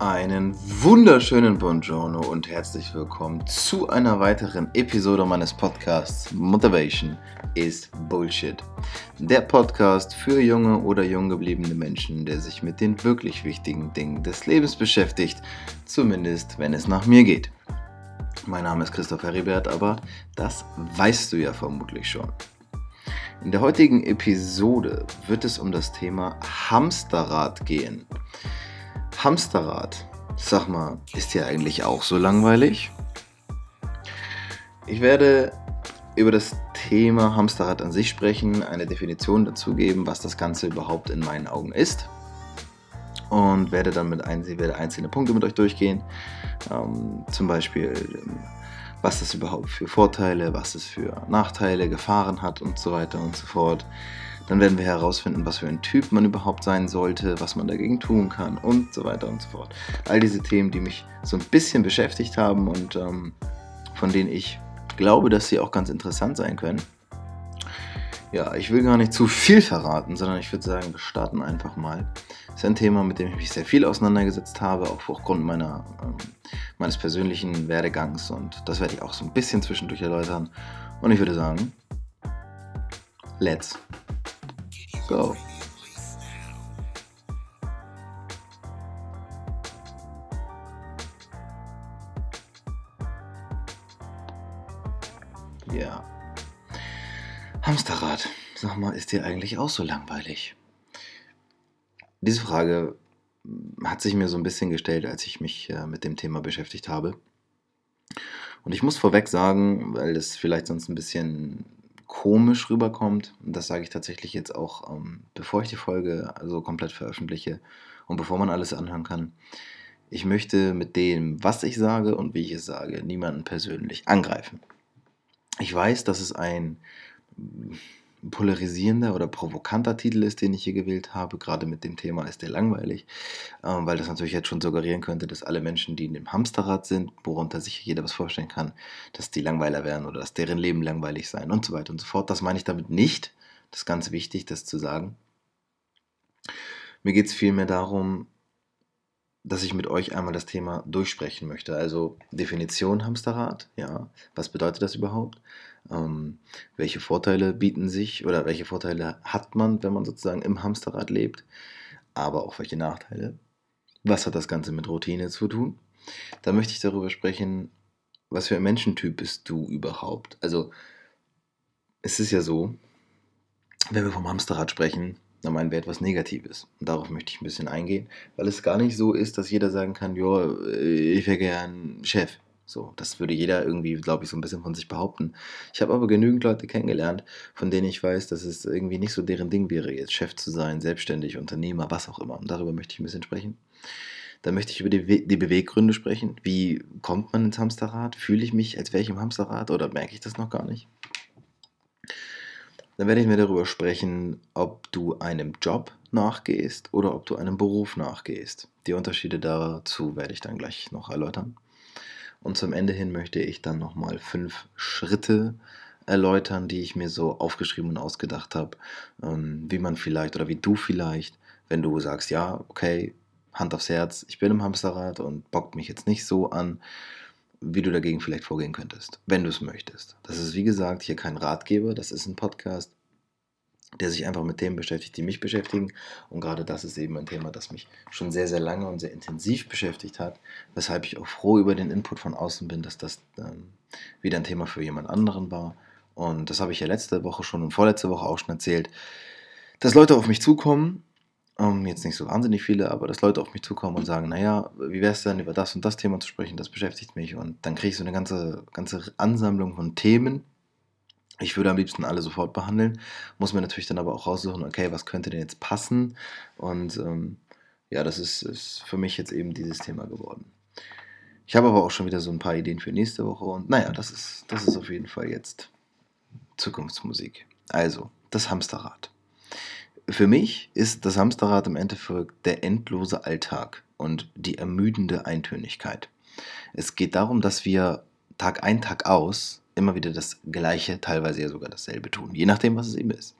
Einen wunderschönen Buongiorno und herzlich willkommen zu einer weiteren Episode meines Podcasts Motivation is Bullshit. Der Podcast für junge oder jung gebliebene Menschen, der sich mit den wirklich wichtigen Dingen des Lebens beschäftigt, zumindest wenn es nach mir geht. Mein Name ist Christoph Heribert, aber das weißt du ja vermutlich schon. In der heutigen Episode wird es um das Thema Hamsterrad gehen. Hamsterrad. Sag mal, ist dir eigentlich auch so langweilig? Ich werde über das Thema Hamsterrad an sich sprechen, eine Definition dazu geben, was das Ganze überhaupt in meinen Augen ist. Und werde dann mit ein, werde einzelne Punkte mit euch durchgehen. Ähm, zum Beispiel, was das überhaupt für Vorteile, was es für Nachteile, Gefahren hat und so weiter und so fort. Dann werden wir herausfinden, was für ein Typ man überhaupt sein sollte, was man dagegen tun kann und so weiter und so fort. All diese Themen, die mich so ein bisschen beschäftigt haben und ähm, von denen ich glaube, dass sie auch ganz interessant sein können. Ja, ich will gar nicht zu viel verraten, sondern ich würde sagen, wir starten einfach mal. Das ist ein Thema, mit dem ich mich sehr viel auseinandergesetzt habe, auch aufgrund meiner, ähm, meines persönlichen Werdegangs und das werde ich auch so ein bisschen zwischendurch erläutern. Und ich würde sagen, let's go. Ja. Hamsterrad, sag mal, ist dir eigentlich auch so langweilig? Diese Frage hat sich mir so ein bisschen gestellt, als ich mich äh, mit dem Thema beschäftigt habe. Und ich muss vorweg sagen, weil das vielleicht sonst ein bisschen komisch rüberkommt. Und das sage ich tatsächlich jetzt auch, ähm, bevor ich die Folge also komplett veröffentliche und bevor man alles anhören kann. Ich möchte mit dem, was ich sage und wie ich es sage, niemanden persönlich angreifen. Ich weiß, dass es ein polarisierender oder provokanter Titel ist, den ich hier gewählt habe. Gerade mit dem Thema ist der langweilig, ähm, weil das natürlich jetzt schon suggerieren könnte, dass alle Menschen, die in dem Hamsterrad sind, worunter sich jeder was vorstellen kann, dass die Langweiler wären oder dass deren Leben langweilig sein und so weiter und so fort. Das meine ich damit nicht. Das ist ganz wichtig, das zu sagen. Mir geht es vielmehr darum, dass ich mit euch einmal das Thema durchsprechen möchte. Also Definition Hamsterrad, ja, was bedeutet das überhaupt? Ähm, welche Vorteile bieten sich oder welche Vorteile hat man, wenn man sozusagen im Hamsterrad lebt? Aber auch welche Nachteile? Was hat das Ganze mit Routine zu tun? Da möchte ich darüber sprechen, was für ein Menschentyp bist du überhaupt? Also es ist ja so, wenn wir vom Hamsterrad sprechen, dann meinen wir etwas Negatives. Und darauf möchte ich ein bisschen eingehen, weil es gar nicht so ist, dass jeder sagen kann, ja, ich wäre gern Chef. So, das würde jeder irgendwie, glaube ich, so ein bisschen von sich behaupten. Ich habe aber genügend Leute kennengelernt, von denen ich weiß, dass es irgendwie nicht so deren Ding wäre, jetzt Chef zu sein, selbstständig, Unternehmer, was auch immer. Und darüber möchte ich ein bisschen sprechen. Dann möchte ich über die, die Beweggründe sprechen. Wie kommt man ins Hamsterrad? Fühle ich mich, als wäre ich im Hamsterrad oder merke ich das noch gar nicht? Dann werde ich mir darüber sprechen, ob du einem Job nachgehst oder ob du einem Beruf nachgehst. Die Unterschiede dazu werde ich dann gleich noch erläutern. Und zum Ende hin möchte ich dann nochmal fünf Schritte erläutern, die ich mir so aufgeschrieben und ausgedacht habe, ähm, wie man vielleicht oder wie du vielleicht, wenn du sagst, ja, okay, Hand aufs Herz, ich bin im Hamsterrad und bockt mich jetzt nicht so an, wie du dagegen vielleicht vorgehen könntest, wenn du es möchtest. Das ist wie gesagt hier kein Ratgeber, das ist ein Podcast, der sich einfach mit Themen beschäftigt, die mich beschäftigen. Und gerade das ist eben ein Thema, das mich schon sehr, sehr lange und sehr intensiv beschäftigt hat, weshalb ich auch froh über den Input von außen bin, dass das ähm, wieder ein Thema für jemand anderen war. Und das habe ich ja letzte Woche schon und vorletzte Woche auch schon erzählt, dass Leute auf mich zukommen ähm, jetzt nicht so wahnsinnig viele, aber dass Leute auf mich zukommen und sagen, naja, wie wäre es denn, über das und das Thema zu sprechen, das beschäftigt mich. Und dann kriege ich so eine ganze, ganze Ansammlung von Themen. Ich würde am liebsten alle sofort behandeln, muss mir natürlich dann aber auch raussuchen, okay, was könnte denn jetzt passen? Und ähm, ja, das ist, ist für mich jetzt eben dieses Thema geworden. Ich habe aber auch schon wieder so ein paar Ideen für nächste Woche und naja, das ist, das ist auf jeden Fall jetzt Zukunftsmusik. Also, das Hamsterrad. Für mich ist das Hamsterrad im Endeffekt der endlose Alltag und die ermüdende Eintönigkeit. Es geht darum, dass wir Tag ein, Tag aus immer wieder das Gleiche, teilweise ja sogar dasselbe tun, je nachdem, was es eben ist.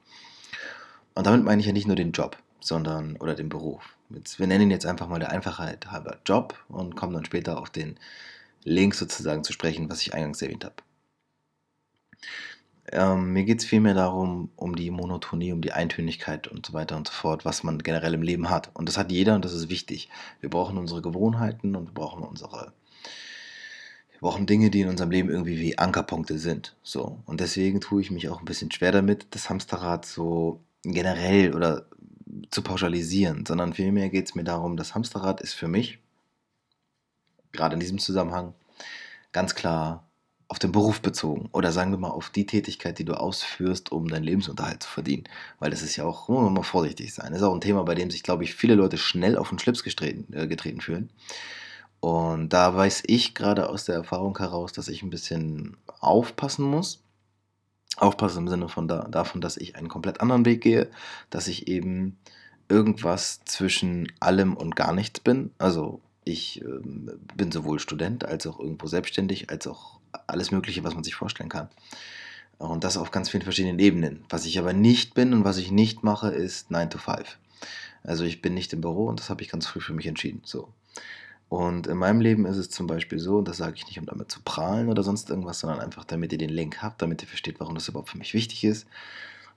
Und damit meine ich ja nicht nur den Job, sondern oder den Beruf, Jetzt, wir nennen ihn jetzt einfach mal der Einfachheit halber Job und kommen dann später auf den Link sozusagen zu sprechen, was ich eingangs erwähnt habe. Ähm, mir geht es vielmehr darum, um die Monotonie, um die Eintönigkeit und so weiter und so fort, was man generell im Leben hat. Und das hat jeder und das ist wichtig. Wir brauchen unsere Gewohnheiten und wir brauchen unsere. Wir brauchen Dinge, die in unserem Leben irgendwie wie Ankerpunkte sind. So. Und deswegen tue ich mich auch ein bisschen schwer damit, das Hamsterrad so generell oder zu pauschalisieren, sondern vielmehr geht es mir darum, das Hamsterrad ist für mich, gerade in diesem Zusammenhang, ganz klar auf den Beruf bezogen oder sagen wir mal auf die Tätigkeit, die du ausführst, um deinen Lebensunterhalt zu verdienen. Weil das ist ja auch, muss man mal vorsichtig sein. Das ist auch ein Thema, bei dem sich, glaube ich, viele Leute schnell auf den Schlips getreten, äh, getreten fühlen. Und da weiß ich gerade aus der Erfahrung heraus, dass ich ein bisschen aufpassen muss. Aufpassen im Sinne von da, davon, dass ich einen komplett anderen Weg gehe, dass ich eben irgendwas zwischen allem und gar nichts bin. Also ich äh, bin sowohl Student als auch irgendwo selbstständig, als auch alles Mögliche, was man sich vorstellen kann. Und das auf ganz vielen verschiedenen Ebenen. Was ich aber nicht bin und was ich nicht mache, ist 9 to 5. Also ich bin nicht im Büro und das habe ich ganz früh für mich entschieden. So. Und in meinem Leben ist es zum Beispiel so, und das sage ich nicht, um damit zu prahlen oder sonst irgendwas, sondern einfach, damit ihr den Link habt, damit ihr versteht, warum das überhaupt für mich wichtig ist.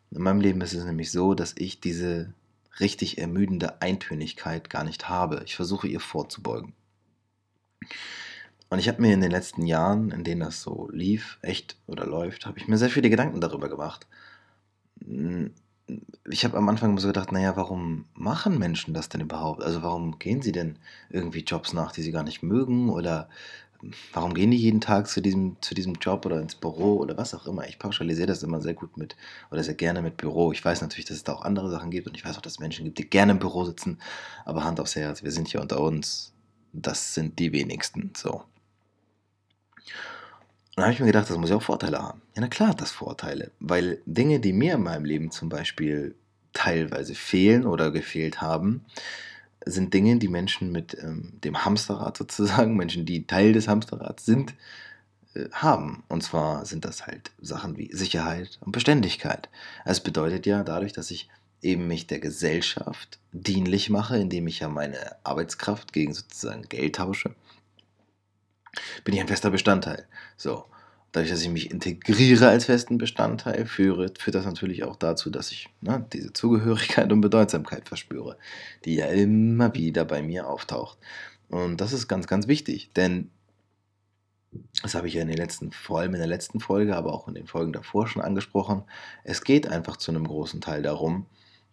In meinem Leben ist es nämlich so, dass ich diese richtig ermüdende Eintönigkeit gar nicht habe. Ich versuche ihr vorzubeugen. Und ich habe mir in den letzten Jahren, in denen das so lief, echt oder läuft, habe ich mir sehr viele Gedanken darüber gemacht. Hm, ich habe am Anfang so gedacht, naja, warum machen Menschen das denn überhaupt? Also warum gehen sie denn irgendwie Jobs nach, die sie gar nicht mögen? Oder warum gehen die jeden Tag zu diesem, zu diesem Job oder ins Büro oder was auch immer? Ich pauschalisiere das immer sehr gut mit oder sehr gerne mit Büro. Ich weiß natürlich, dass es da auch andere Sachen gibt und ich weiß auch, dass es Menschen gibt, die gerne im Büro sitzen, aber Hand aufs Herz, wir sind hier unter uns. Das sind die wenigsten. So. Dann habe ich mir gedacht, das muss ja auch Vorteile haben. Ja, na klar hat das Vorteile, weil Dinge, die mir in meinem Leben zum Beispiel teilweise fehlen oder gefehlt haben, sind Dinge, die Menschen mit ähm, dem Hamsterrad sozusagen, Menschen, die Teil des Hamsterrads sind, äh, haben. Und zwar sind das halt Sachen wie Sicherheit und Beständigkeit. Es bedeutet ja dadurch, dass ich eben mich der Gesellschaft dienlich mache, indem ich ja meine Arbeitskraft gegen sozusagen Geld tausche, bin ich ein fester Bestandteil. So. Dadurch, dass ich mich integriere als festen Bestandteil, führe, führt das natürlich auch dazu, dass ich ne, diese Zugehörigkeit und Bedeutsamkeit verspüre, die ja immer wieder bei mir auftaucht. Und das ist ganz, ganz wichtig, denn das habe ich ja in den letzten, vor allem in der letzten Folge, aber auch in den Folgen davor schon angesprochen. Es geht einfach zu einem großen Teil darum,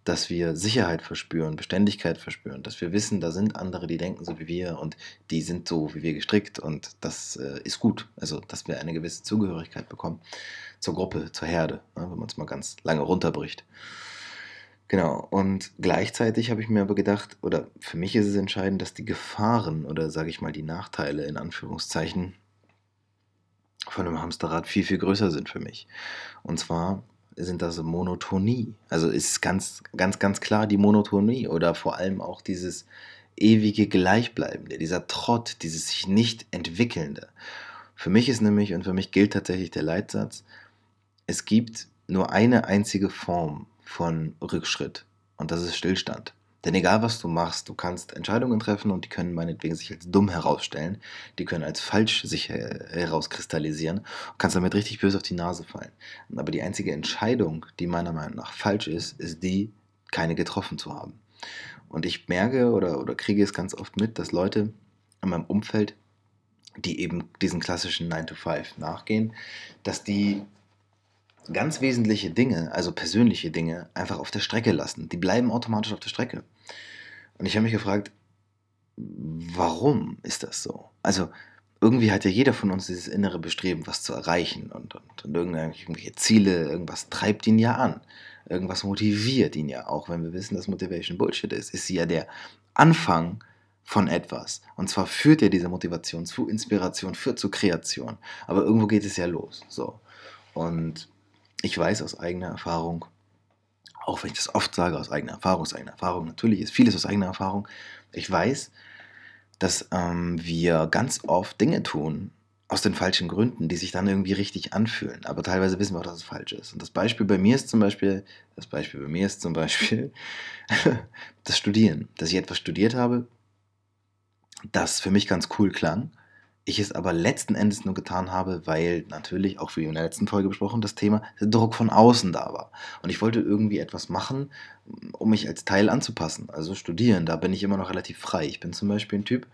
dass wir Sicherheit verspüren, Beständigkeit verspüren, dass wir wissen, da sind andere, die denken so wie wir und die sind so wie wir gestrickt und das äh, ist gut. Also, dass wir eine gewisse Zugehörigkeit bekommen zur Gruppe, zur Herde, ne, wenn man es mal ganz lange runterbricht. Genau, und gleichzeitig habe ich mir aber gedacht, oder für mich ist es entscheidend, dass die Gefahren oder sage ich mal die Nachteile in Anführungszeichen von einem Hamsterrad viel, viel größer sind für mich. Und zwar sind das Monotonie. Also ist ganz, ganz, ganz klar die Monotonie oder vor allem auch dieses ewige Gleichbleibende, dieser Trott, dieses sich nicht entwickelnde. Für mich ist nämlich, und für mich gilt tatsächlich der Leitsatz, es gibt nur eine einzige Form von Rückschritt und das ist Stillstand. Denn egal was du machst, du kannst Entscheidungen treffen und die können meinetwegen sich als dumm herausstellen, die können als falsch sich herauskristallisieren und kannst damit richtig böse auf die Nase fallen. Aber die einzige Entscheidung, die meiner Meinung nach falsch ist, ist die, keine getroffen zu haben. Und ich merke oder, oder kriege es ganz oft mit, dass Leute in meinem Umfeld, die eben diesen klassischen 9 to 5 nachgehen, dass die ganz wesentliche Dinge, also persönliche Dinge, einfach auf der Strecke lassen. Die bleiben automatisch auf der Strecke. Und ich habe mich gefragt, warum ist das so? Also irgendwie hat ja jeder von uns dieses innere Bestreben, was zu erreichen und, und, und irgendwelche Ziele, irgendwas treibt ihn ja an. Irgendwas motiviert ihn ja, auch wenn wir wissen, dass Motivation Bullshit ist, ist sie ja der Anfang von etwas. Und zwar führt ja diese Motivation zu Inspiration, führt zu Kreation. Aber irgendwo geht es ja los. So. Und ich weiß aus eigener Erfahrung, auch wenn ich das oft sage, aus eigener Erfahrung, aus eigener Erfahrung, natürlich ist vieles aus eigener Erfahrung, ich weiß, dass ähm, wir ganz oft Dinge tun, aus den falschen Gründen, die sich dann irgendwie richtig anfühlen. Aber teilweise wissen wir auch, dass es falsch ist. Und das Beispiel bei mir ist zum Beispiel, das Beispiel bei mir ist zum Beispiel das Studieren. Dass ich etwas studiert habe, das für mich ganz cool klang. Ich es aber letzten Endes nur getan habe, weil natürlich, auch wie in der letzten Folge besprochen, das Thema der Druck von außen da war. Und ich wollte irgendwie etwas machen, um mich als Teil anzupassen. Also studieren, da bin ich immer noch relativ frei. Ich bin zum Beispiel ein Typ,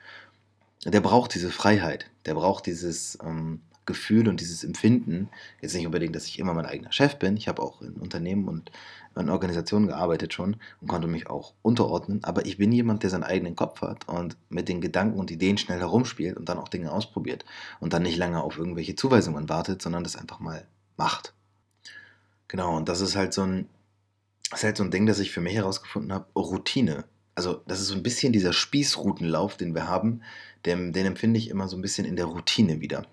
der braucht diese Freiheit, der braucht dieses ähm, Gefühl und dieses Empfinden. Jetzt nicht unbedingt, dass ich immer mein eigener Chef bin. Ich habe auch in Unternehmen und in Organisationen gearbeitet schon und konnte mich auch unterordnen. Aber ich bin jemand, der seinen eigenen Kopf hat und mit den Gedanken und Ideen schnell herumspielt und dann auch Dinge ausprobiert und dann nicht lange auf irgendwelche Zuweisungen wartet, sondern das einfach mal macht. Genau, und das ist halt so ein, ist halt so ein Ding, das ich für mich herausgefunden habe, Routine. Also das ist so ein bisschen dieser Spießrutenlauf, den wir haben, den, den empfinde ich immer so ein bisschen in der Routine wieder.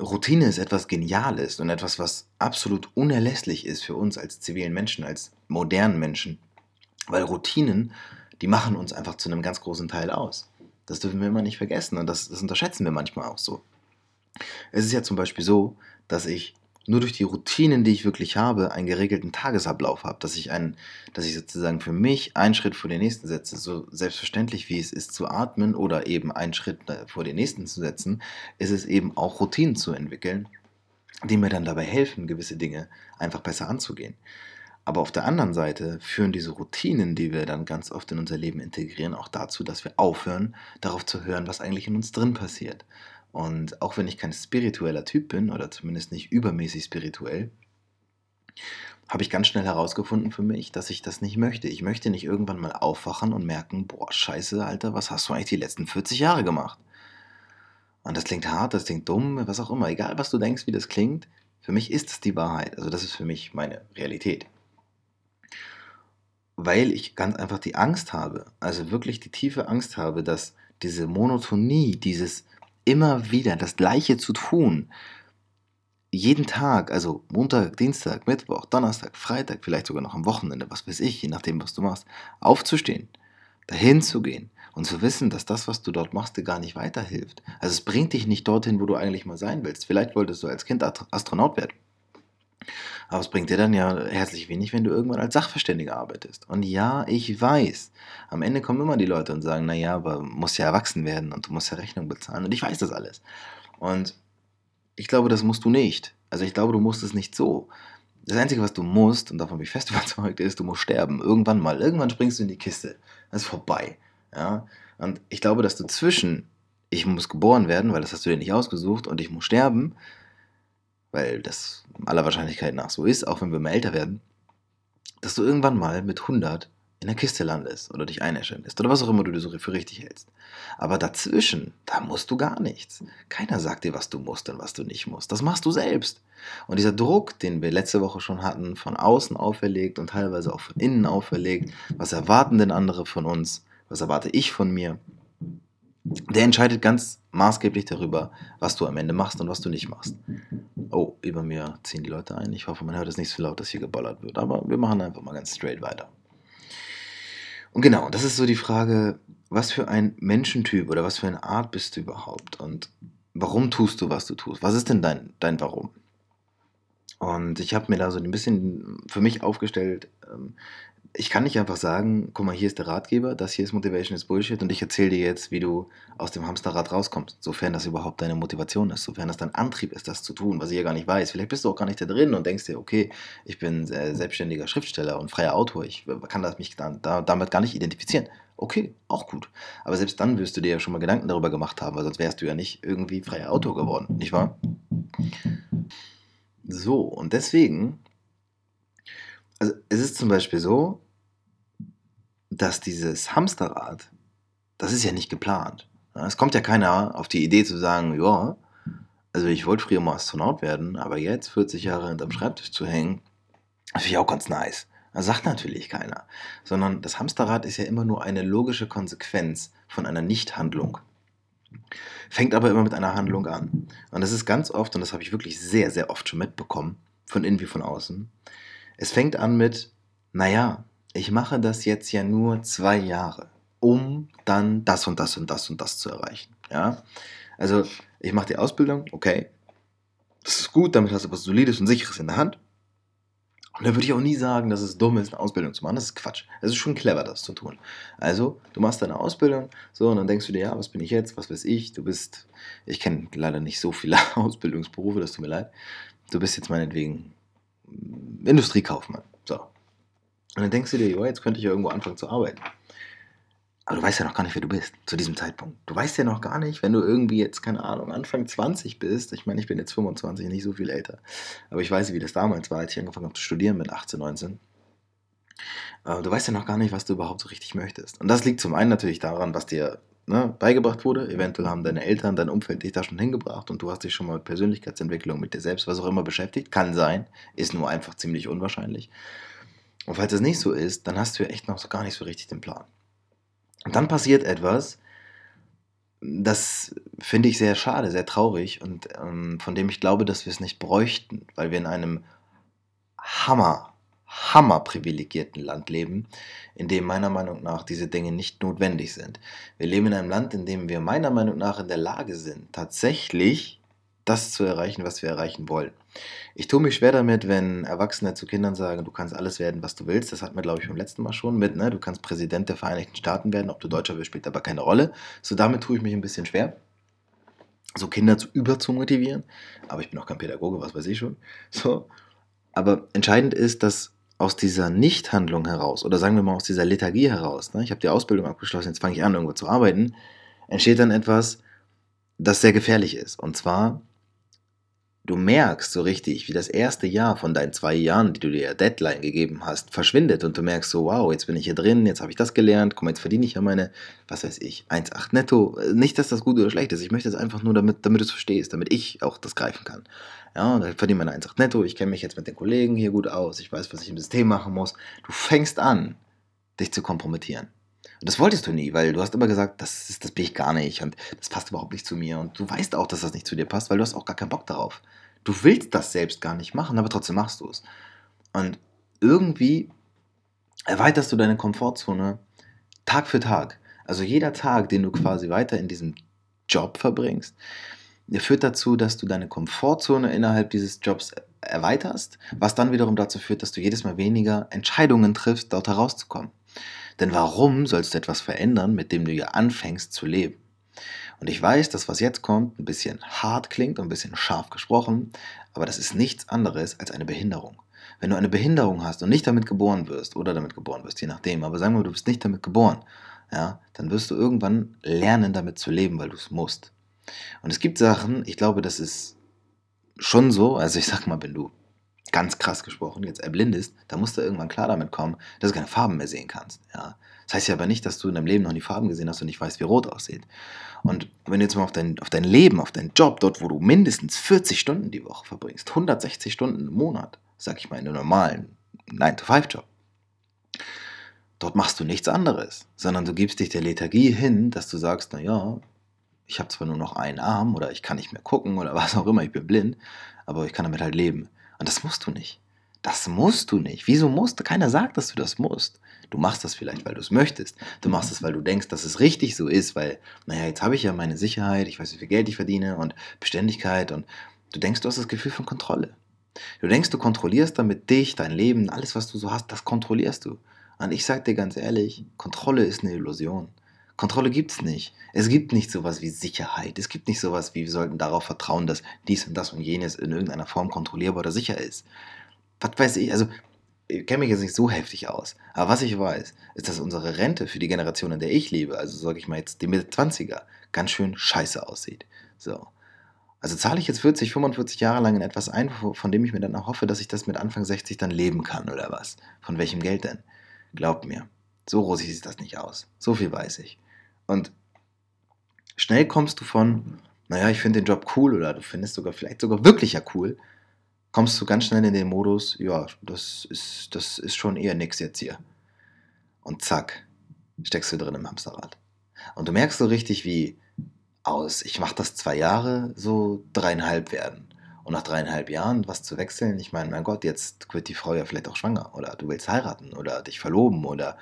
Routine ist etwas Geniales und etwas, was absolut unerlässlich ist für uns als zivilen Menschen, als modernen Menschen. Weil Routinen, die machen uns einfach zu einem ganz großen Teil aus. Das dürfen wir immer nicht vergessen und das, das unterschätzen wir manchmal auch so. Es ist ja zum Beispiel so, dass ich nur durch die Routinen, die ich wirklich habe, einen geregelten Tagesablauf habe, dass ich einen, dass ich sozusagen für mich einen Schritt vor den nächsten setze, so selbstverständlich wie es ist zu atmen oder eben einen Schritt äh, vor den nächsten zu setzen, ist es eben auch Routinen zu entwickeln, die mir dann dabei helfen, gewisse Dinge einfach besser anzugehen. Aber auf der anderen Seite führen diese Routinen, die wir dann ganz oft in unser Leben integrieren, auch dazu, dass wir aufhören, darauf zu hören, was eigentlich in uns drin passiert. Und auch wenn ich kein spiritueller Typ bin, oder zumindest nicht übermäßig spirituell, habe ich ganz schnell herausgefunden für mich, dass ich das nicht möchte. Ich möchte nicht irgendwann mal aufwachen und merken, boah, scheiße, Alter, was hast du eigentlich die letzten 40 Jahre gemacht? Und das klingt hart, das klingt dumm, was auch immer. Egal, was du denkst, wie das klingt, für mich ist es die Wahrheit. Also das ist für mich meine Realität. Weil ich ganz einfach die Angst habe, also wirklich die tiefe Angst habe, dass diese Monotonie, dieses immer wieder das Gleiche zu tun, jeden Tag, also Montag, Dienstag, Mittwoch, Donnerstag, Freitag, vielleicht sogar noch am Wochenende, was weiß ich, je nachdem, was du machst, aufzustehen, dahin zu gehen und zu wissen, dass das, was du dort machst, dir gar nicht weiterhilft. Also es bringt dich nicht dorthin, wo du eigentlich mal sein willst. Vielleicht wolltest du als Kind Astronaut werden. Aber es bringt dir dann ja herzlich wenig, wenn du irgendwann als Sachverständiger arbeitest. Und ja, ich weiß, am Ende kommen immer die Leute und sagen, naja, aber musst ja erwachsen werden und du musst ja Rechnung bezahlen. Und ich weiß das alles. Und ich glaube, das musst du nicht. Also ich glaube, du musst es nicht so. Das Einzige, was du musst, und davon bin ich fest überzeugt, ist, du musst sterben. Irgendwann mal. Irgendwann springst du in die Kiste. Das ist vorbei. Ja? Und ich glaube, dass du zwischen ich muss geboren werden, weil das hast du dir nicht ausgesucht, und ich muss sterben, weil das aller Wahrscheinlichkeit nach so ist, auch wenn wir mal älter werden, dass du irgendwann mal mit 100 in der Kiste landest oder dich einäschern oder was auch immer du dir so für richtig hältst. Aber dazwischen, da musst du gar nichts. Keiner sagt dir, was du musst und was du nicht musst. Das machst du selbst. Und dieser Druck, den wir letzte Woche schon hatten, von außen auferlegt und teilweise auch von innen auferlegt, was erwarten denn andere von uns? Was erwarte ich von mir? Der entscheidet ganz maßgeblich darüber, was du am Ende machst und was du nicht machst. Oh, über mir ziehen die Leute ein. Ich hoffe, man hört es nicht so laut, dass hier geballert wird. Aber wir machen einfach mal ganz straight weiter. Und genau, das ist so die Frage, was für ein Menschentyp oder was für eine Art bist du überhaupt? Und warum tust du, was du tust? Was ist denn dein, dein Warum? Und ich habe mir da so ein bisschen für mich aufgestellt, ähm, ich kann nicht einfach sagen, guck mal, hier ist der Ratgeber, das hier ist Motivation is Bullshit und ich erzähle dir jetzt, wie du aus dem Hamsterrad rauskommst, sofern das überhaupt deine Motivation ist, sofern das dein Antrieb ist, das zu tun, was ich ja gar nicht weiß. Vielleicht bist du auch gar nicht da drin und denkst dir, okay, ich bin selbstständiger Schriftsteller und freier Autor, ich kann das mich da, da, damit gar nicht identifizieren. Okay, auch gut. Aber selbst dann wirst du dir ja schon mal Gedanken darüber gemacht haben, weil sonst wärst du ja nicht irgendwie freier Autor geworden, nicht wahr? So, und deswegen, also es ist zum Beispiel so, dass dieses Hamsterrad, das ist ja nicht geplant. Es kommt ja keiner auf die Idee zu sagen, ja, also ich wollte früher mal Astronaut werden, aber jetzt 40 Jahre hinterm Schreibtisch zu hängen, das finde ich auch ganz nice. Das sagt natürlich keiner. Sondern das Hamsterrad ist ja immer nur eine logische Konsequenz von einer Nichthandlung. Fängt aber immer mit einer Handlung an. Und das ist ganz oft, und das habe ich wirklich sehr, sehr oft schon mitbekommen, von innen wie von außen. Es fängt an mit, naja, ich mache das jetzt ja nur zwei Jahre, um dann das und das und das und das zu erreichen. Ja? Also ich mache die Ausbildung, okay. Das ist gut, damit hast du was Solides und Sicheres in der Hand. Und da würde ich auch nie sagen, dass es dumm ist, eine Ausbildung zu machen. Das ist Quatsch. Es ist schon clever, das zu tun. Also, du machst deine Ausbildung, so, und dann denkst du dir, ja, was bin ich jetzt? Was weiß ich? Du bist, ich kenne leider nicht so viele Ausbildungsberufe, das tut mir leid. Du bist jetzt meinetwegen Industriekaufmann. So. Und dann denkst du dir, jetzt könnte ich ja irgendwo anfangen zu arbeiten. Aber du weißt ja noch gar nicht, wer du bist zu diesem Zeitpunkt. Du weißt ja noch gar nicht, wenn du irgendwie jetzt, keine Ahnung, Anfang 20 bist. Ich meine, ich bin jetzt 25, nicht so viel älter. Aber ich weiß, wie das damals war, als ich angefangen habe zu studieren mit 18, 19. Aber du weißt ja noch gar nicht, was du überhaupt so richtig möchtest. Und das liegt zum einen natürlich daran, was dir ne, beigebracht wurde. Eventuell haben deine Eltern, dein Umfeld dich da schon hingebracht und du hast dich schon mal mit Persönlichkeitsentwicklung, mit dir selbst, was auch immer beschäftigt. Kann sein, ist nur einfach ziemlich unwahrscheinlich. Und falls das nicht so ist, dann hast du ja echt noch gar nicht so richtig den Plan. Und dann passiert etwas, das finde ich sehr schade, sehr traurig und ähm, von dem ich glaube, dass wir es nicht bräuchten, weil wir in einem Hammer, Hammer privilegierten Land leben, in dem meiner Meinung nach diese Dinge nicht notwendig sind. Wir leben in einem Land, in dem wir meiner Meinung nach in der Lage sind, tatsächlich das zu erreichen, was wir erreichen wollen. Ich tue mich schwer damit, wenn Erwachsene zu Kindern sagen, du kannst alles werden, was du willst. Das hatten wir, glaube ich, beim letzten Mal schon mit, ne? Du kannst Präsident der Vereinigten Staaten werden, ob du Deutscher wirst, spielt aber keine Rolle. So damit tue ich mich ein bisschen schwer, so Kinder zu über. Aber ich bin auch kein Pädagoge, was weiß ich schon. So. Aber entscheidend ist, dass aus dieser Nichthandlung heraus, oder sagen wir mal aus dieser Lethargie heraus, ne? ich habe die Ausbildung abgeschlossen, jetzt fange ich an, irgendwo zu arbeiten, entsteht dann etwas, das sehr gefährlich ist. Und zwar du merkst so richtig, wie das erste Jahr von deinen zwei Jahren, die du dir Deadline gegeben hast, verschwindet und du merkst so, wow, jetzt bin ich hier drin, jetzt habe ich das gelernt, komm, jetzt verdiene ich ja meine, was weiß ich, 1,8 netto. Nicht, dass das gut oder schlecht ist, ich möchte es einfach nur, damit, damit du es verstehst, damit ich auch das greifen kann. Ja, und dann verdiene meine 1,8 netto, ich kenne mich jetzt mit den Kollegen hier gut aus, ich weiß, was ich im System machen muss. Du fängst an, dich zu kompromittieren. Und das wolltest du nie, weil du hast immer gesagt, das, ist, das bin ich gar nicht und das passt überhaupt nicht zu mir. Und du weißt auch, dass das nicht zu dir passt, weil du hast auch gar keinen Bock darauf. Du willst das selbst gar nicht machen, aber trotzdem machst du es. Und irgendwie erweiterst du deine Komfortzone Tag für Tag. Also jeder Tag, den du quasi weiter in diesem Job verbringst, führt dazu, dass du deine Komfortzone innerhalb dieses Jobs erweiterst, was dann wiederum dazu führt, dass du jedes Mal weniger Entscheidungen triffst, dort herauszukommen. Denn warum sollst du etwas verändern, mit dem du ja anfängst zu leben? Und ich weiß, dass was jetzt kommt ein bisschen hart klingt und ein bisschen scharf gesprochen, aber das ist nichts anderes als eine Behinderung. Wenn du eine Behinderung hast und nicht damit geboren wirst oder damit geboren wirst, je nachdem, aber sagen wir, du bist nicht damit geboren, ja, dann wirst du irgendwann lernen, damit zu leben, weil du es musst. Und es gibt Sachen, ich glaube, das ist schon so, also ich sag mal, wenn du ganz krass gesprochen jetzt erblindest, dann musst du irgendwann klar damit kommen, dass du keine Farben mehr sehen kannst. Ja. Das heißt ja aber nicht, dass du in deinem Leben noch nie Farben gesehen hast und nicht weißt, wie rot aussieht. Und wenn du jetzt mal auf dein, auf dein Leben, auf deinen Job, dort, wo du mindestens 40 Stunden die Woche verbringst, 160 Stunden im Monat, sag ich mal, in einem normalen 9-to-5-Job, dort machst du nichts anderes, sondern du gibst dich der Lethargie hin, dass du sagst, naja, ich habe zwar nur noch einen Arm oder ich kann nicht mehr gucken oder was auch immer, ich bin blind, aber ich kann damit halt leben. Und das musst du nicht. Das musst du nicht. Wieso musst du? Keiner sagt, dass du das musst. Du machst das vielleicht, weil du es möchtest. Du machst es, weil du denkst, dass es richtig so ist, weil, naja, jetzt habe ich ja meine Sicherheit, ich weiß, wie viel Geld ich verdiene und Beständigkeit und du denkst, du hast das Gefühl von Kontrolle. Du denkst, du kontrollierst damit dich, dein Leben, alles, was du so hast, das kontrollierst du. Und ich sag dir ganz ehrlich, Kontrolle ist eine Illusion. Kontrolle gibt es nicht. Es gibt nicht sowas wie Sicherheit. Es gibt nicht sowas wie, wir sollten darauf vertrauen, dass dies und das und jenes in irgendeiner Form kontrollierbar oder sicher ist. Was weiß ich, also ich kenne mich jetzt nicht so heftig aus, aber was ich weiß, ist, dass unsere Rente für die Generation, in der ich lebe, also sage ich mal jetzt die Mitte 20er, ganz schön scheiße aussieht. So. Also zahle ich jetzt 40, 45 Jahre lang in etwas ein, von dem ich mir dann auch hoffe, dass ich das mit Anfang 60 dann leben kann oder was? Von welchem Geld denn? Glaubt mir, so rosig sieht das nicht aus. So viel weiß ich. Und schnell kommst du von, naja, ich finde den Job cool oder du findest sogar vielleicht sogar wirklich ja cool, kommst du ganz schnell in den Modus, ja, das ist, das ist schon eher nix jetzt hier. Und zack, steckst du drin im Hamsterrad. Und du merkst so richtig, wie aus, ich mache das zwei Jahre, so dreieinhalb werden. Und nach dreieinhalb Jahren was zu wechseln, ich meine, mein Gott, jetzt wird die Frau ja vielleicht auch schwanger oder du willst heiraten oder dich verloben oder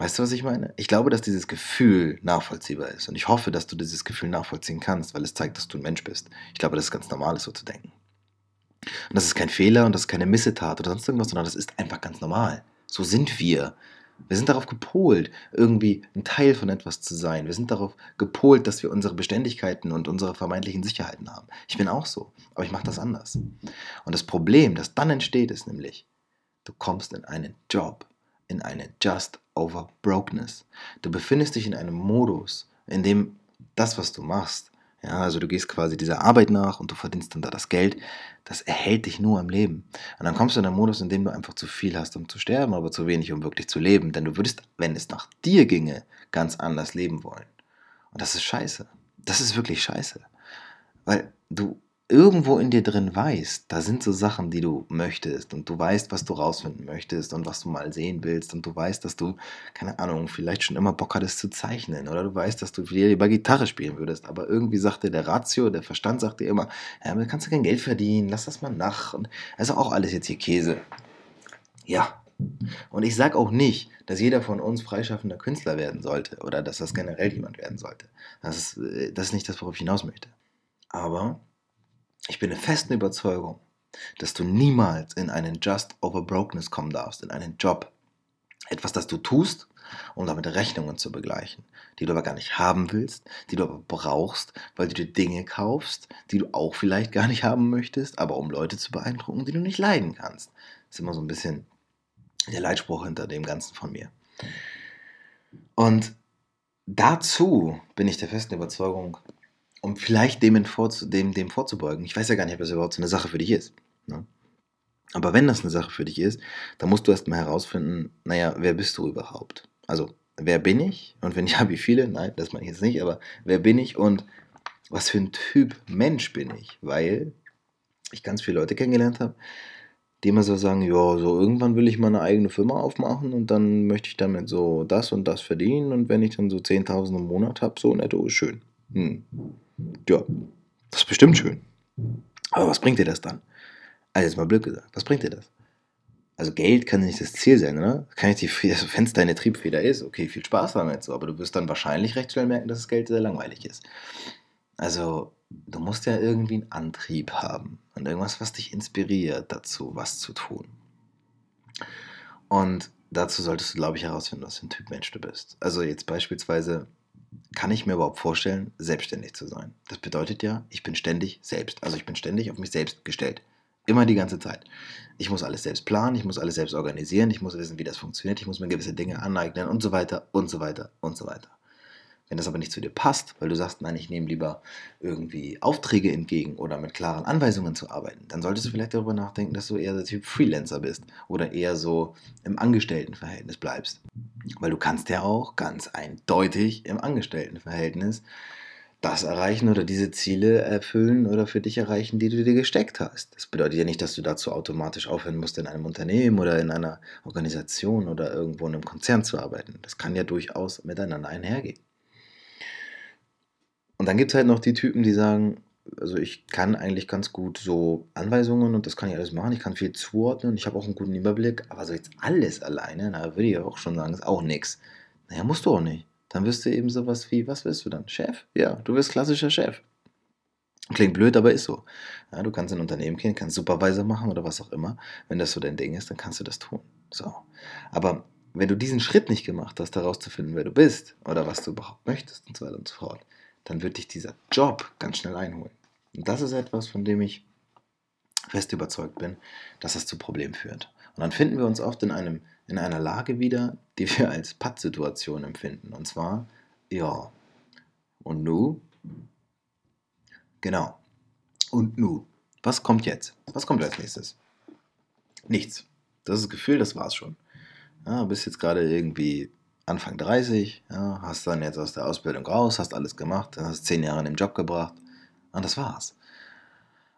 Weißt du, was ich meine? Ich glaube, dass dieses Gefühl nachvollziehbar ist. Und ich hoffe, dass du dieses Gefühl nachvollziehen kannst, weil es zeigt, dass du ein Mensch bist. Ich glaube, das ist ganz normal, so zu denken. Und das ist kein Fehler und das ist keine Missetat oder sonst irgendwas, sondern das ist einfach ganz normal. So sind wir. Wir sind darauf gepolt, irgendwie ein Teil von etwas zu sein. Wir sind darauf gepolt, dass wir unsere Beständigkeiten und unsere vermeintlichen Sicherheiten haben. Ich bin auch so, aber ich mache das anders. Und das Problem, das dann entsteht, ist nämlich, du kommst in einen Job, in eine Just Over Brokenness. Du befindest dich in einem Modus, in dem das, was du machst, ja, also du gehst quasi dieser Arbeit nach und du verdienst dann da das Geld, das erhält dich nur am Leben. Und dann kommst du in einen Modus, in dem du einfach zu viel hast, um zu sterben, aber zu wenig, um wirklich zu leben. Denn du würdest, wenn es nach dir ginge, ganz anders leben wollen. Und das ist scheiße. Das ist wirklich scheiße. Weil du irgendwo in dir drin weißt, da sind so Sachen, die du möchtest und du weißt, was du rausfinden möchtest und was du mal sehen willst und du weißt, dass du, keine Ahnung, vielleicht schon immer Bock hattest zu zeichnen oder du weißt, dass du lieber Gitarre spielen würdest, aber irgendwie sagte der Ratio, der Verstand sagt dir immer, ja, aber kannst du kein Geld verdienen, lass das mal nach und also auch alles jetzt hier Käse. Ja. Und ich sage auch nicht, dass jeder von uns freischaffender Künstler werden sollte oder dass das generell jemand werden sollte. Das ist, äh, das ist nicht das, worauf ich hinaus möchte. Aber ich bin der festen Überzeugung, dass du niemals in einen Just Over Brokenness kommen darfst, in einen Job. Etwas, das du tust, um damit Rechnungen zu begleichen, die du aber gar nicht haben willst, die du aber brauchst, weil du dir Dinge kaufst, die du auch vielleicht gar nicht haben möchtest, aber um Leute zu beeindrucken, die du nicht leiden kannst. Das ist immer so ein bisschen der Leitspruch hinter dem Ganzen von mir. Und dazu bin ich der festen Überzeugung, um vielleicht dem, dem, dem vorzubeugen. Ich weiß ja gar nicht, ob das überhaupt so eine Sache für dich ist. Ne? Aber wenn das eine Sache für dich ist, dann musst du erstmal herausfinden, naja, wer bist du überhaupt? Also, wer bin ich? Und wenn ja, wie viele? Nein, das meine ich jetzt nicht, aber wer bin ich und was für ein Typ Mensch bin ich? Weil ich ganz viele Leute kennengelernt habe, die immer so sagen, ja, so irgendwann will ich mal eine eigene Firma aufmachen und dann möchte ich damit so das und das verdienen und wenn ich dann so 10.000 im Monat habe, so netto ist schön. Hm. Ja, das ist bestimmt schön. Aber was bringt dir das dann? Also jetzt mal blöd gesagt, was bringt dir das? Also Geld kann nicht das Ziel sein, oder? Kann ich die, also wenn es deine Triebfeder ist, okay, viel Spaß damit so, aber du wirst dann wahrscheinlich recht schnell merken, dass das Geld sehr langweilig ist. Also du musst ja irgendwie einen Antrieb haben und irgendwas, was dich inspiriert dazu, was zu tun. Und dazu solltest du, glaube ich, herausfinden, was für ein Typ Mensch du bist. Also jetzt beispielsweise kann ich mir überhaupt vorstellen, selbstständig zu sein? Das bedeutet ja, ich bin ständig selbst. Also ich bin ständig auf mich selbst gestellt. Immer die ganze Zeit. Ich muss alles selbst planen, ich muss alles selbst organisieren, ich muss wissen, wie das funktioniert, ich muss mir gewisse Dinge aneignen und so weiter und so weiter und so weiter. Wenn das aber nicht zu dir passt, weil du sagst, nein, ich nehme lieber irgendwie Aufträge entgegen oder mit klaren Anweisungen zu arbeiten, dann solltest du vielleicht darüber nachdenken, dass du eher der Typ Freelancer bist oder eher so im Angestelltenverhältnis bleibst. Weil du kannst ja auch ganz eindeutig im Angestelltenverhältnis das erreichen oder diese Ziele erfüllen oder für dich erreichen, die du dir gesteckt hast. Das bedeutet ja nicht, dass du dazu automatisch aufhören musst, in einem Unternehmen oder in einer Organisation oder irgendwo in einem Konzern zu arbeiten. Das kann ja durchaus miteinander einhergehen. Und dann gibt es halt noch die Typen, die sagen, also ich kann eigentlich ganz gut so Anweisungen und das kann ich alles machen. Ich kann viel zuordnen, ich habe auch einen guten Überblick, aber so jetzt alles alleine, na, würde ich auch schon sagen, ist auch nichts. Naja, musst du auch nicht. Dann wirst du eben sowas wie, was wirst du dann? Chef? Ja, du wirst klassischer Chef. Klingt blöd, aber ist so. Ja, du kannst in ein Unternehmen gehen, kannst Supervisor machen oder was auch immer. Wenn das so dein Ding ist, dann kannst du das tun. So. Aber wenn du diesen Schritt nicht gemacht hast, herauszufinden, wer du bist oder was du überhaupt möchtest und so weiter und so fort, dann wird dich dieser Job ganz schnell einholen. Und das ist etwas, von dem ich fest überzeugt bin, dass das zu Problemen führt. Und dann finden wir uns oft in, einem, in einer Lage wieder, die wir als Pattsituation empfinden. Und zwar, ja, und nu? Genau. Und nu? Was kommt jetzt? Was kommt als nächstes? Nichts. Das ist das Gefühl, das war's schon. Ja, bist jetzt gerade irgendwie Anfang 30, ja, hast dann jetzt aus der Ausbildung raus, hast alles gemacht, hast zehn Jahre in den Job gebracht und das war's.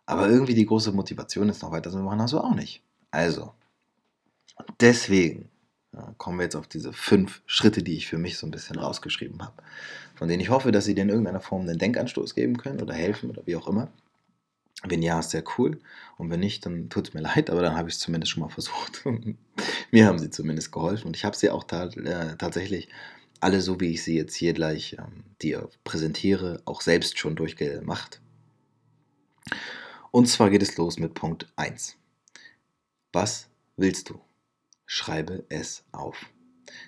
Aber irgendwie die große Motivation, jetzt noch weiter zu machen, hast du auch nicht. Also, deswegen ja, kommen wir jetzt auf diese fünf Schritte, die ich für mich so ein bisschen rausgeschrieben habe, von denen ich hoffe, dass sie dir in irgendeiner Form einen Denkanstoß geben können oder helfen oder wie auch immer. Wenn ja, ist sehr cool. Und wenn nicht, dann tut es mir leid, aber dann habe ich es zumindest schon mal versucht. Mir haben sie zumindest geholfen und ich habe sie auch ta äh, tatsächlich alle so, wie ich sie jetzt hier gleich ähm, dir präsentiere, auch selbst schon durchgemacht. Und zwar geht es los mit Punkt 1. Was willst du? Schreibe es auf.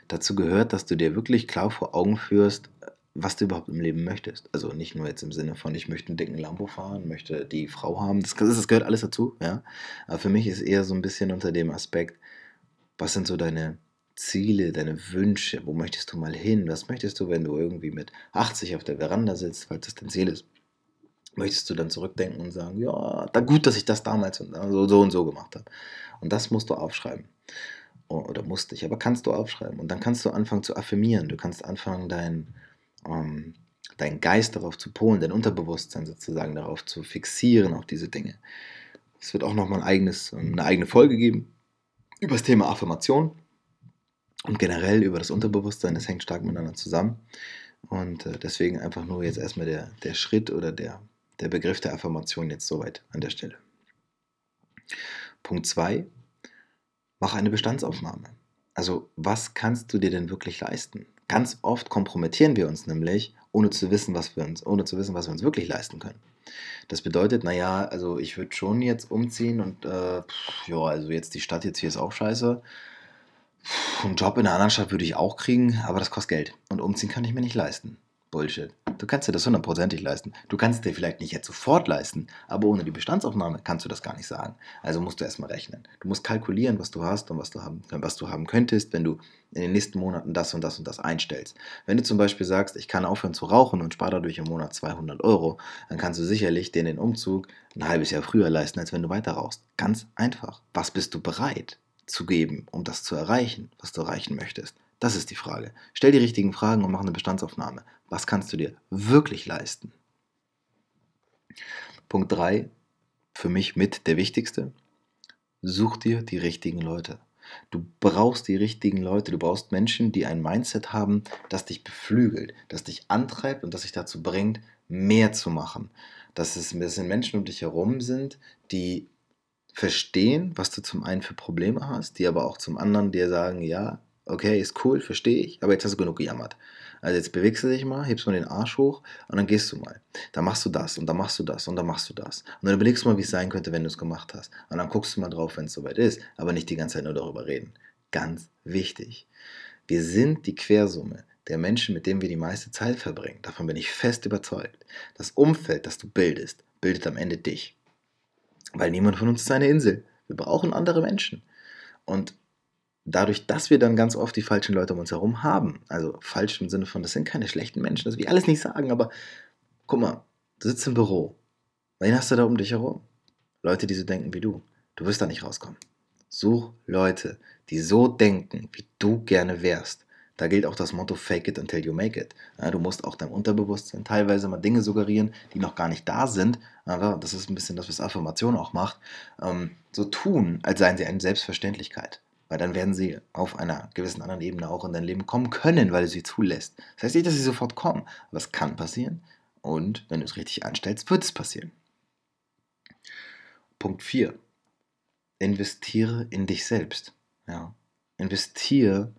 Dazu gehört, dass du dir wirklich klar vor Augen führst, was du überhaupt im Leben möchtest. Also nicht nur jetzt im Sinne von, ich möchte einen dicken Lambo fahren, möchte die Frau haben, das, das gehört alles dazu, ja. Aber für mich ist eher so ein bisschen unter dem Aspekt, was sind so deine Ziele, deine Wünsche, wo möchtest du mal hin? Was möchtest du, wenn du irgendwie mit 80 auf der Veranda sitzt, falls das dein Ziel ist? Möchtest du dann zurückdenken und sagen, ja, da gut, dass ich das damals so, so und so gemacht habe. Und das musst du aufschreiben. Oder musst dich, aber kannst du aufschreiben. Und dann kannst du anfangen zu affirmieren. Du kannst anfangen, dein, ähm, deinen Geist darauf zu polen, dein Unterbewusstsein sozusagen darauf zu fixieren, auf diese Dinge. Es wird auch nochmal ein eigenes, eine eigene Folge geben über das Thema Affirmation und generell über das Unterbewusstsein. Das hängt stark miteinander zusammen. Und äh, deswegen einfach nur jetzt erstmal der, der Schritt oder der, der Begriff der Affirmation jetzt soweit an der Stelle. Punkt 2. Mach eine Bestandsaufnahme. Also, was kannst du dir denn wirklich leisten? Ganz oft kompromittieren wir uns nämlich, ohne zu wissen, was wir uns, ohne zu wissen, was wir uns wirklich leisten können. Das bedeutet, naja, also ich würde schon jetzt umziehen und äh, ja, also jetzt die Stadt jetzt hier ist auch scheiße. Einen Job in einer anderen Stadt würde ich auch kriegen, aber das kostet Geld. Und umziehen kann ich mir nicht leisten. Bullshit. Du kannst dir das hundertprozentig leisten. Du kannst dir vielleicht nicht jetzt sofort leisten, aber ohne die Bestandsaufnahme kannst du das gar nicht sagen. Also musst du erstmal rechnen. Du musst kalkulieren, was du hast und was du haben, was du haben könntest, wenn du in den nächsten Monaten das und das und das einstellst. Wenn du zum Beispiel sagst, ich kann aufhören zu rauchen und spare dadurch im Monat 200 Euro, dann kannst du sicherlich dir den Umzug ein halbes Jahr früher leisten, als wenn du weiter rauchst. Ganz einfach. Was bist du bereit zu geben, um das zu erreichen, was du erreichen möchtest? Das ist die Frage. Stell die richtigen Fragen und mach eine Bestandsaufnahme. Was kannst du dir wirklich leisten? Punkt 3, für mich mit der wichtigste. Such dir die richtigen Leute. Du brauchst die richtigen Leute, du brauchst Menschen, die ein Mindset haben, das dich beflügelt, das dich antreibt und das dich dazu bringt, mehr zu machen. Dass es ein bisschen Menschen um dich herum sind, die verstehen, was du zum einen für Probleme hast, die aber auch zum anderen dir sagen, ja, okay, ist cool, verstehe ich, aber jetzt hast du genug gejammert. Also jetzt bewegst du dich mal, hebst mal den Arsch hoch und dann gehst du mal. Dann machst du das und dann machst du das und dann machst du das. Und dann überlegst du mal, wie es sein könnte, wenn du es gemacht hast. Und dann guckst du mal drauf, wenn es soweit ist, aber nicht die ganze Zeit nur darüber reden. Ganz wichtig. Wir sind die Quersumme der Menschen, mit denen wir die meiste Zeit verbringen. Davon bin ich fest überzeugt. Das Umfeld, das du bildest, bildet am Ende dich. Weil niemand von uns ist eine Insel. Wir brauchen andere Menschen. Und dadurch, dass wir dann ganz oft die falschen Leute um uns herum haben, also falsch im Sinne von, das sind keine schlechten Menschen, das will ich alles nicht sagen, aber guck mal, du sitzt im Büro, wen hast du da um dich herum? Leute, die so denken wie du. Du wirst da nicht rauskommen. Such Leute, die so denken, wie du gerne wärst. Da gilt auch das Motto Fake it until you make it. Du musst auch deinem Unterbewusstsein teilweise mal Dinge suggerieren, die noch gar nicht da sind. Aber das ist ein bisschen das, was Affirmation auch macht. Ähm, so tun, als seien sie eine Selbstverständlichkeit. Weil dann werden sie auf einer gewissen anderen Ebene auch in dein Leben kommen können, weil du sie zulässt. Das heißt nicht, dass sie sofort kommen, aber es kann passieren. Und wenn du es richtig anstellst, wird es passieren. Punkt 4. Investiere in dich selbst. Ja. Investiere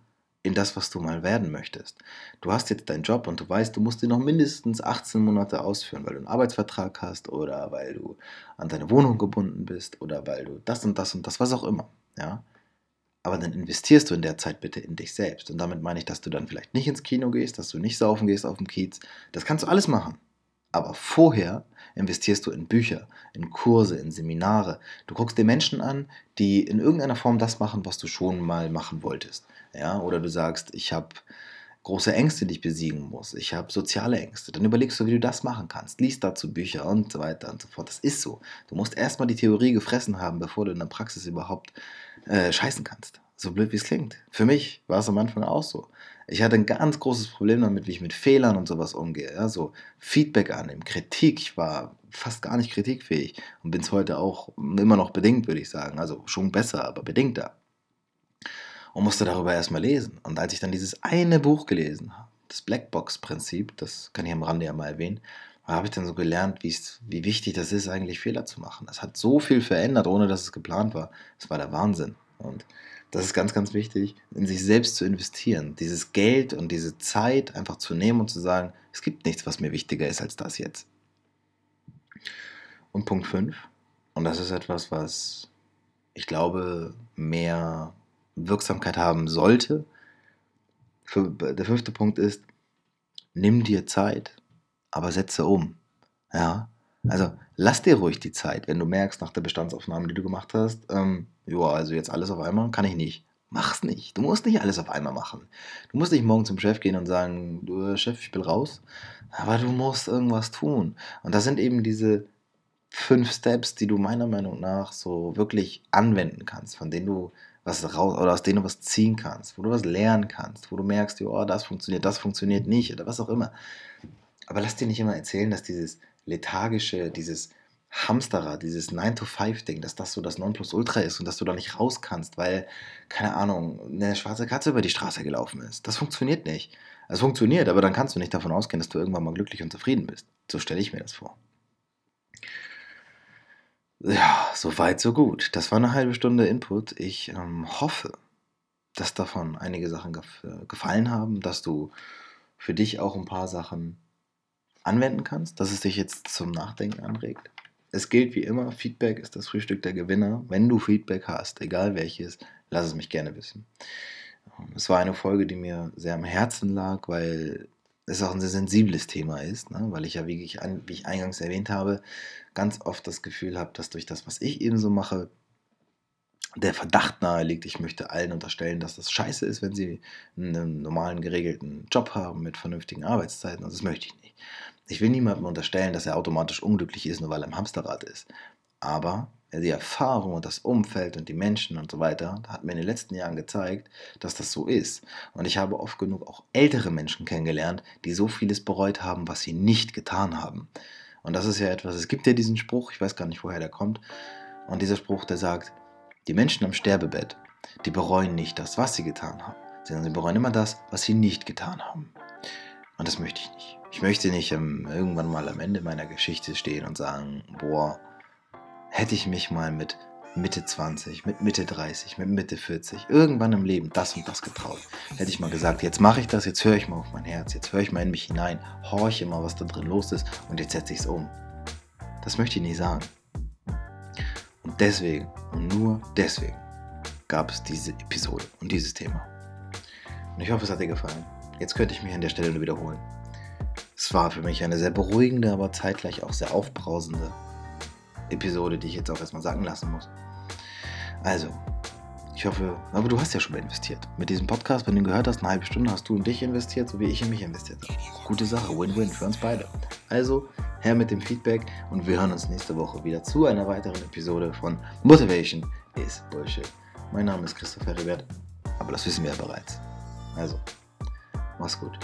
in das, was du mal werden möchtest. Du hast jetzt deinen Job und du weißt, du musst ihn noch mindestens 18 Monate ausführen, weil du einen Arbeitsvertrag hast oder weil du an deine Wohnung gebunden bist oder weil du das und das und das, was auch immer. Ja? Aber dann investierst du in der Zeit bitte in dich selbst. Und damit meine ich, dass du dann vielleicht nicht ins Kino gehst, dass du nicht saufen gehst auf dem Kiez. Das kannst du alles machen. Aber vorher investierst du in Bücher, in Kurse, in Seminare. Du guckst dir Menschen an, die in irgendeiner Form das machen, was du schon mal machen wolltest. Ja? Oder du sagst, ich habe große Ängste, die ich besiegen muss. Ich habe soziale Ängste. Dann überlegst du, wie du das machen kannst. Lies dazu Bücher und so weiter und so fort. Das ist so. Du musst erstmal die Theorie gefressen haben, bevor du in der Praxis überhaupt äh, scheißen kannst. So blöd wie es klingt. Für mich war es am Anfang auch so. Ich hatte ein ganz großes Problem damit, wie ich mit Fehlern und sowas umgehe. Ja, so Feedback annehmen, Kritik. Ich war fast gar nicht kritikfähig und bin es heute auch immer noch bedingt, würde ich sagen. Also schon besser, aber bedingter. Und musste darüber erstmal lesen. Und als ich dann dieses eine Buch gelesen habe, das Blackbox-Prinzip, das kann ich am Rande ja mal erwähnen, habe ich dann so gelernt, wie wichtig das ist, eigentlich Fehler zu machen. Das hat so viel verändert, ohne dass es geplant war. Das war der Wahnsinn. Und das ist ganz, ganz wichtig, in sich selbst zu investieren. Dieses Geld und diese Zeit einfach zu nehmen und zu sagen, es gibt nichts, was mir wichtiger ist als das jetzt. Und Punkt 5, und das ist etwas, was ich glaube, mehr Wirksamkeit haben sollte. Der fünfte Punkt ist, nimm dir Zeit, aber setze um. Ja, also lass dir ruhig die Zeit, wenn du merkst nach der Bestandsaufnahme, die du gemacht hast, ähm, ja, also jetzt alles auf einmal, kann ich nicht. Mach's nicht. Du musst nicht alles auf einmal machen. Du musst nicht morgen zum Chef gehen und sagen, du Chef, ich will raus. Aber du musst irgendwas tun. Und das sind eben diese fünf Steps, die du meiner Meinung nach so wirklich anwenden kannst, von denen du was raus oder aus denen du was ziehen kannst, wo du was lernen kannst, wo du merkst, oh, das funktioniert, das funktioniert nicht oder was auch immer. Aber lass dir nicht immer erzählen, dass dieses lethargische, dieses Hamsterrad, dieses 9-to-5-Ding, dass das so das Nonplusultra ist und dass du da nicht raus kannst, weil, keine Ahnung, eine schwarze Katze über die Straße gelaufen ist. Das funktioniert nicht. Es funktioniert, aber dann kannst du nicht davon ausgehen, dass du irgendwann mal glücklich und zufrieden bist. So stelle ich mir das vor. Ja, so weit, so gut. Das war eine halbe Stunde Input. Ich ähm, hoffe, dass davon einige Sachen gef gefallen haben, dass du für dich auch ein paar Sachen anwenden kannst, dass es dich jetzt zum Nachdenken anregt. Es gilt wie immer, Feedback ist das Frühstück der Gewinner. Wenn du Feedback hast, egal welches, lass es mich gerne wissen. Ähm, es war eine Folge, die mir sehr am Herzen lag, weil es auch ein sehr sensibles Thema ist, ne? weil ich ja, wie ich, wie ich eingangs erwähnt habe, ganz oft das Gefühl habe, dass durch das, was ich eben so mache, der Verdacht nahe liegt, ich möchte allen unterstellen, dass das scheiße ist, wenn sie einen normalen geregelten Job haben mit vernünftigen Arbeitszeiten. Und das möchte ich nicht. Ich will niemandem unterstellen, dass er automatisch unglücklich ist, nur weil er im Hamsterrad ist. Aber die Erfahrung und das Umfeld und die Menschen und so weiter hat mir in den letzten Jahren gezeigt, dass das so ist. Und ich habe oft genug auch ältere Menschen kennengelernt, die so vieles bereut haben, was sie nicht getan haben. Und das ist ja etwas, es gibt ja diesen Spruch, ich weiß gar nicht, woher der kommt. Und dieser Spruch, der sagt, die Menschen am Sterbebett, die bereuen nicht das, was sie getan haben, sondern sie bereuen immer das, was sie nicht getan haben. Und das möchte ich nicht. Ich möchte nicht ähm, irgendwann mal am Ende meiner Geschichte stehen und sagen, boah, hätte ich mich mal mit Mitte 20, mit Mitte 30, mit Mitte 40, irgendwann im Leben das und das getraut. Hätte ich mal gesagt, jetzt mache ich das, jetzt höre ich mal auf mein Herz, jetzt höre ich mal in mich hinein, horche mal, was da drin los ist und jetzt setze ich es um. Das möchte ich nicht sagen. Und deswegen, und nur deswegen, gab es diese Episode und dieses Thema. Und ich hoffe, es hat dir gefallen. Jetzt könnte ich mich an der Stelle nur wiederholen. Es war für mich eine sehr beruhigende, aber zeitgleich auch sehr aufbrausende Episode, die ich jetzt auch erstmal sagen lassen muss. Also, ich hoffe, aber du hast ja schon mal investiert. Mit diesem Podcast, wenn du ihn gehört hast, eine halbe Stunde hast du in dich investiert, so wie ich in mich investiert habe. Gute Sache, Win-Win für uns beide. Also, her mit dem Feedback und wir hören uns nächste Woche wieder zu einer weiteren Episode von Motivation is Bullshit. Mein Name ist Christopher Ribert, aber das wissen wir ja bereits. Also, mach's gut.